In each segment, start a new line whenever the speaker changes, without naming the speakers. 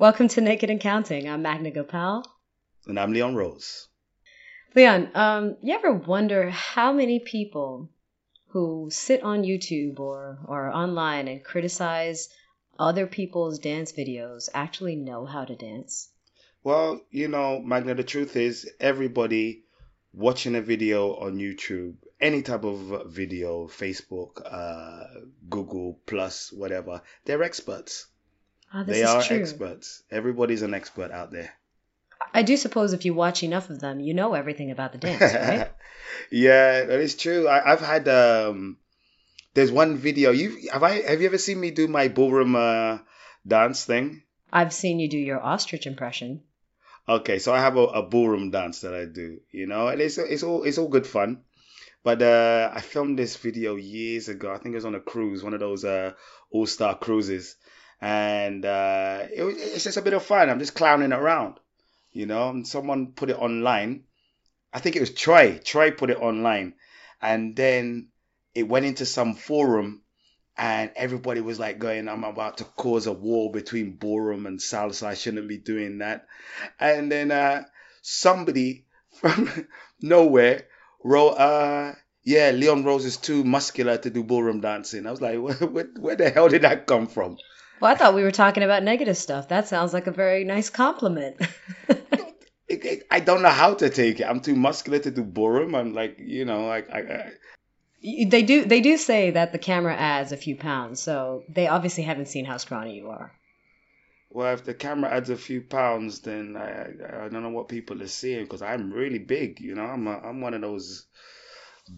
Welcome to Naked and Counting. I'm Magna Gopal.
And I'm Leon Rose.
Leon, um, you ever wonder how many people who sit on YouTube or, or online and criticize other people's dance videos actually know how to dance?
Well, you know, Magna, the truth is everybody watching a video on YouTube, any type of video, Facebook, uh, Google, Plus, whatever, they're experts.
Oh,
they are true. experts. Everybody's an expert out there.
I do suppose if you watch enough of them, you know everything about the dance, right?
yeah, that is true. I, have had um, there's one video. You have I have you ever seen me do my ballroom uh, dance thing?
I've seen you do your ostrich impression.
Okay, so I have a, a ballroom dance that I do, you know, and it's it's all it's all good fun. But uh, I filmed this video years ago. I think it was on a cruise, one of those uh, all star cruises and uh, it it's just a bit of fun. I'm just clowning around, you know. And someone put it online. I think it was Troy. Troy put it online, and then it went into some forum, and everybody was like going, "I'm about to cause a war between ballroom and salsa. I shouldn't be doing that." And then uh, somebody from nowhere wrote, uh, "Yeah, Leon Rose is too muscular to do ballroom dancing." I was like, where, where the hell did that come from?"
Well, I thought we were talking about negative stuff. That sounds like a very nice compliment.
I don't know how to take it. I'm too muscular to do ballroom. I'm like, you know, like I, I
they do they do say that the camera adds a few pounds, so they obviously haven't seen how scrawny you are.
Well, if the camera adds a few pounds, then I I don't know what people are seeing because I'm really big. You know, I'm a, I'm one of those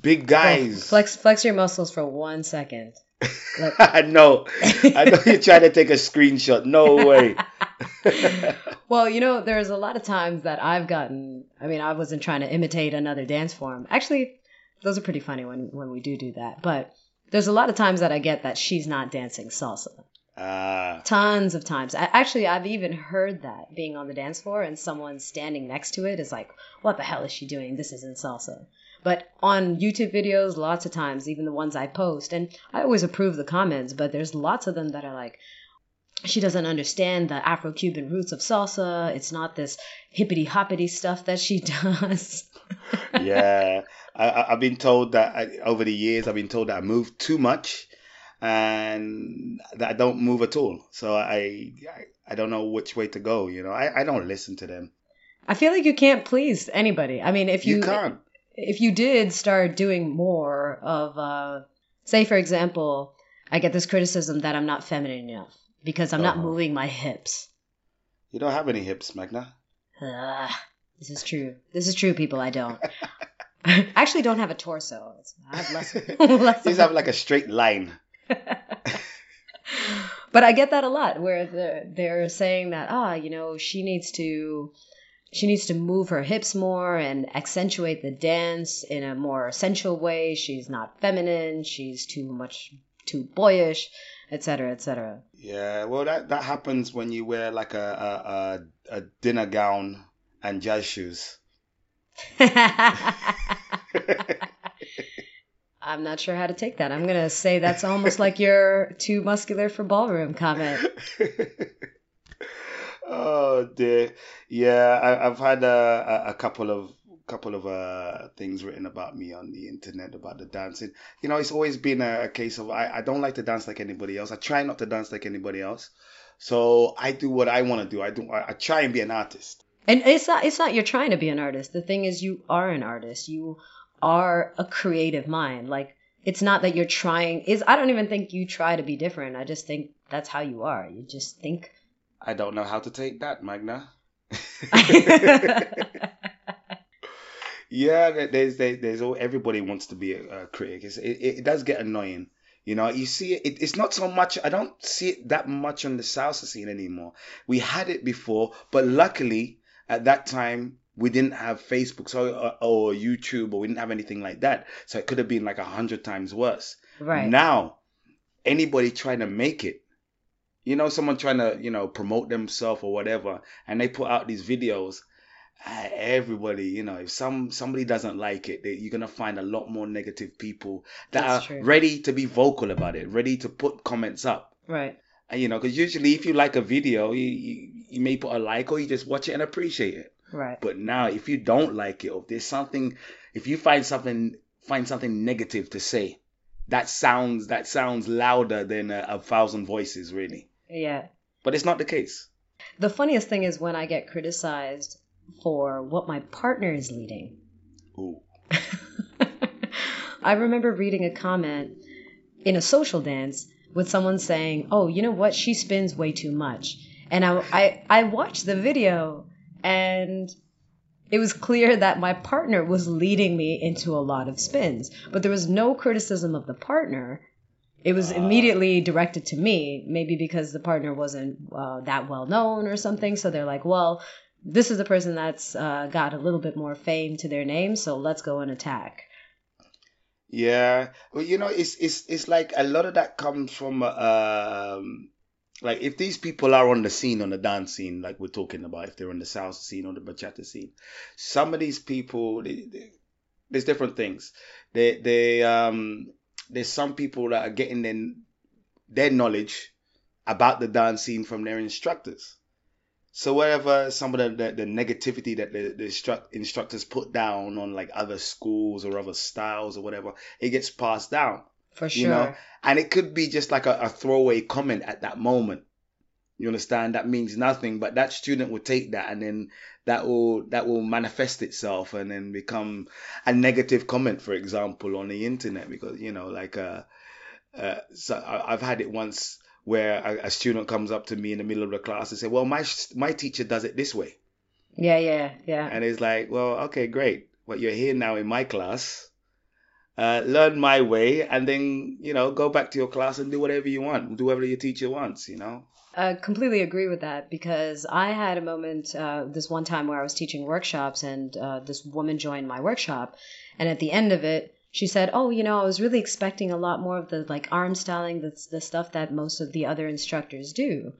big guys.
Flex flex your muscles for one second.
I know. I know you're trying to take a screenshot. No way.
well, you know, there's a lot of times that I've gotten. I mean, I wasn't trying to imitate another dance form. Actually, those are pretty funny when when we do do that. But there's a lot of times that I get that she's not dancing salsa.
Uh,
Tons of times. I, actually, I've even heard that being on the dance floor and someone standing next to it is like, "What the hell is she doing? This isn't salsa." But on YouTube videos, lots of times, even the ones I post, and I always approve the comments, but there's lots of them that are like, she doesn't understand the Afro Cuban roots of salsa. It's not this hippity hoppity stuff that she does.
yeah, I, have been told that I, over the years, I've been told that I move too much and that I don't move at all. So I, I, I don't know which way to go. You know, I, I don't listen to them.
I feel like you can't please anybody. I mean, if you,
you can't
if you did start doing more of, uh, say, for example, I get this criticism that I'm not feminine enough because I'm uh-huh. not moving my hips.
You don't have any hips, Magna.
Uh, this is true. This is true, people. I don't. I actually don't have a torso. I have less.
less you have like a straight line.
but I get that a lot where they're, they're saying that, ah, you know, she needs to she needs to move her hips more and accentuate the dance in a more sensual way. She's not feminine. She's too much too boyish, etc., etc.
Yeah, well, that that happens when you wear like a a, a dinner gown and jazz shoes.
I'm not sure how to take that. I'm gonna say that's almost like your too muscular for ballroom comment.
Dear, yeah. I, have had a, a, couple of couple of uh, things written about me on the internet about the dancing. You know, it's always been a, a case of I, I don't like to dance like anybody else. I try not to dance like anybody else. So I do what I want to do. I do. I, I try and be an artist.
And it's not. It's not. You're trying to be an artist. The thing is, you are an artist. You are a creative mind. Like it's not that you're trying. Is I don't even think you try to be different. I just think that's how you are. You just think
I don't know how to take that, Magna. yeah, there's there's, there's all, everybody wants to be a, a critic. It, it does get annoying. You know, you see it, it's not so much, I don't see it that much on the salsa scene anymore. We had it before, but luckily at that time, we didn't have Facebook so, or, or YouTube or we didn't have anything like that. So it could have been like a hundred times worse.
Right.
Now, anybody trying to make it you know, someone trying to, you know, promote themselves or whatever, and they put out these videos. Everybody, you know, if some somebody doesn't like it, they, you're gonna find a lot more negative people that That's are true. ready to be vocal about it, ready to put comments up.
Right.
And, you know, because usually if you like a video, you, you you may put a like or you just watch it and appreciate it.
Right.
But now, if you don't like it, or if there's something, if you find something, find something negative to say, that sounds that sounds louder than a, a thousand voices, really.
Yeah.
But it's not the case.
The funniest thing is when I get criticized for what my partner is leading.
Ooh.
I remember reading a comment in a social dance with someone saying, "Oh, you know what? She spins way too much." And I I, I watched the video and it was clear that my partner was leading me into a lot of spins, but there was no criticism of the partner. It was immediately directed to me, maybe because the partner wasn't uh, that well known or something. So they're like, well, this is the person that's uh, got a little bit more fame to their name, so let's go and attack.
Yeah, well, you know, it's it's it's like a lot of that comes from um, like if these people are on the scene on the dance scene, like we're talking about, if they're on the salsa scene or the bachata scene, some of these people, they, they, there's different things. They they um, there's some people that are getting their their knowledge about the dance scene from their instructors. So whatever some of the, the, the negativity that the, the instruct, instructors put down on like other schools or other styles or whatever, it gets passed down.
For sure.
You know, and it could be just like a, a throwaway comment at that moment. You understand? That means nothing, but that student will take that, and then that will that will manifest itself, and then become a negative comment, for example, on the internet, because you know, like uh, uh so I, I've had it once where a, a student comes up to me in the middle of the class and say, "Well, my my teacher does it this way,"
Yeah, yeah, yeah.
and it's like, "Well, okay, great, but you're here now in my class." Uh, learn my way and then you know go back to your class and do whatever you want do whatever your teacher wants you know
I completely agree with that because I had a moment uh, this one time where I was teaching workshops and uh, this woman joined my workshop, and at the end of it, she said, "Oh, you know, I was really expecting a lot more of the like arm styling, the the stuff that most of the other instructors do,"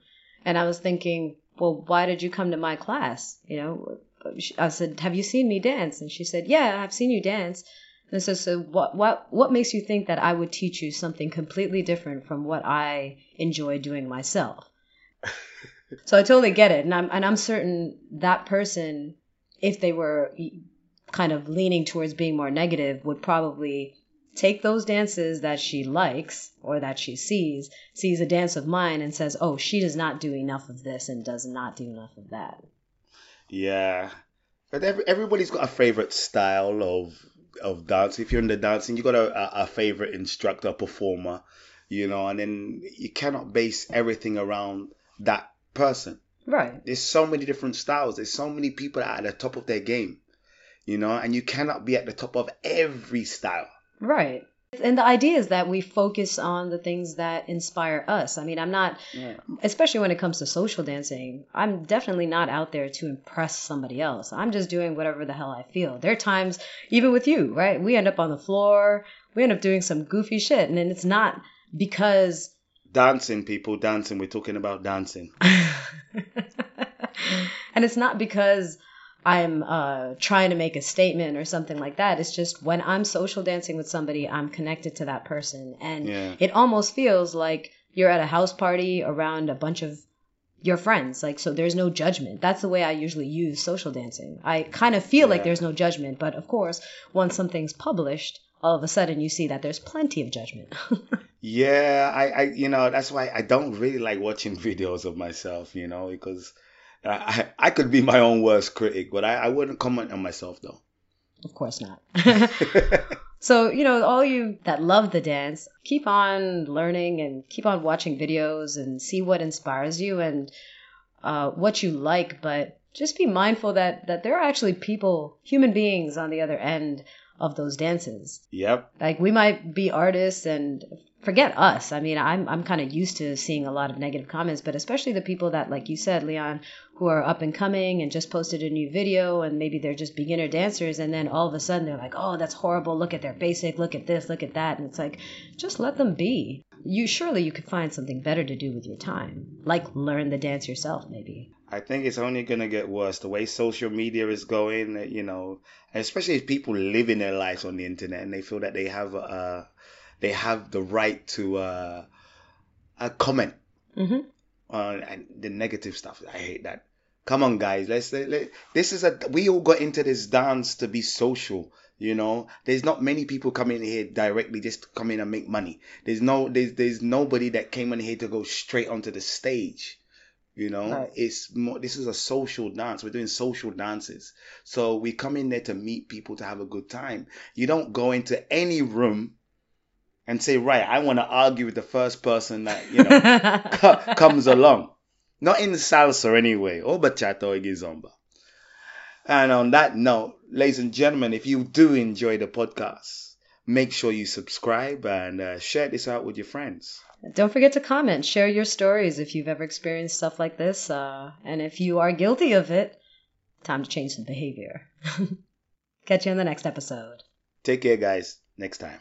and I was thinking, "Well, why did you come to my class?" You know, I said, "Have you seen me dance?" And she said, "Yeah, I've seen you dance." And I said, "So what what what makes you think that I would teach you something completely different from what I enjoy doing myself?" So I totally get it, and I'm and I'm certain that person, if they were kind of leaning towards being more negative, would probably take those dances that she likes or that she sees, sees a dance of mine, and says, "Oh, she does not do enough of this and does not do enough of that."
Yeah, but every, everybody's got a favorite style of of dance. If you're in the dancing, you got a, a favorite instructor, performer, you know, and then you cannot base everything around that person.
Right.
There's so many different styles. There's so many people that are at the top of their game, you know, and you cannot be at the top of every style.
Right. And the idea is that we focus on the things that inspire us. I mean, I'm not,
Yeah.
especially when it comes to social dancing, I'm definitely not out there to impress somebody else. I'm just doing whatever the hell I feel. There are times, even with you, right? We end up on the floor, we end up doing some goofy shit. And then it's not because
Dancing, people, dancing. We're talking about dancing.
and it's not because I'm uh, trying to make a statement or something like that. It's just when I'm social dancing with somebody, I'm connected to that person. And
Yeah.
it almost feels like you're at a house party around a bunch of your friends. Like, so there's no judgment. That's the way I usually use social dancing. I kind of feel like there's no judgment. But of course, once something's published, all of a sudden you see that there's plenty of judgment.
Yeah, I, I, you know, that's why I don't really like watching videos of myself, you know, because I, I, I could be my own worst critic, but I, I wouldn't comment on myself though.
of course not. So, you know, all you that love the dance, keep on learning and keep on watching videos and see what inspires you and uh, what you like. But just be mindful that, that there are actually people, human beings on the other end of those dances.
Yep.
Like we might be artists and forget us. I mean, I'm I'm kind of used to seeing a lot of negative comments, but especially the people that, like you said, Leon, who are up and coming and just posted a new video, and maybe they're just beginner dancers, and then all of a sudden they're like, oh, that's horrible. Look at their basic. Look at this. Look at that. And it's like, just let them be. You surely you could find something better to do with your time, like learn the dance yourself, maybe.
I think it's only gonna get worse the way social media is going. You know, especially if people living their lives on the internet and they feel that they have uh they have the right to uh, uh comment
hmm
uh, and the negative stuff. I hate that. Come on, guys. Let's let, let- this is a we all got into this dance to be social. You know, there's not many people coming here directly just to come in and make money. There's no there's there's nobody that came in here to go straight onto the stage. You know,
Right.
it's more. This is a social dance. We're doing social dances, so we come in there to meet people to have a good time. You don't go into any room and say, right, I want to argue with the first person that you know co- comes along. Not in salsa anyway, oh, or bachata or kizomba. And on that note, ladies and gentlemen, if you do enjoy the podcast, make sure you subscribe and uh, share this out with your friends.
Don't forget to comment, share your stories if you've ever experienced stuff like this, uh, and if you are guilty of it, time to change the behavior. Catch you in the next episode.
Take care, guys. Next time.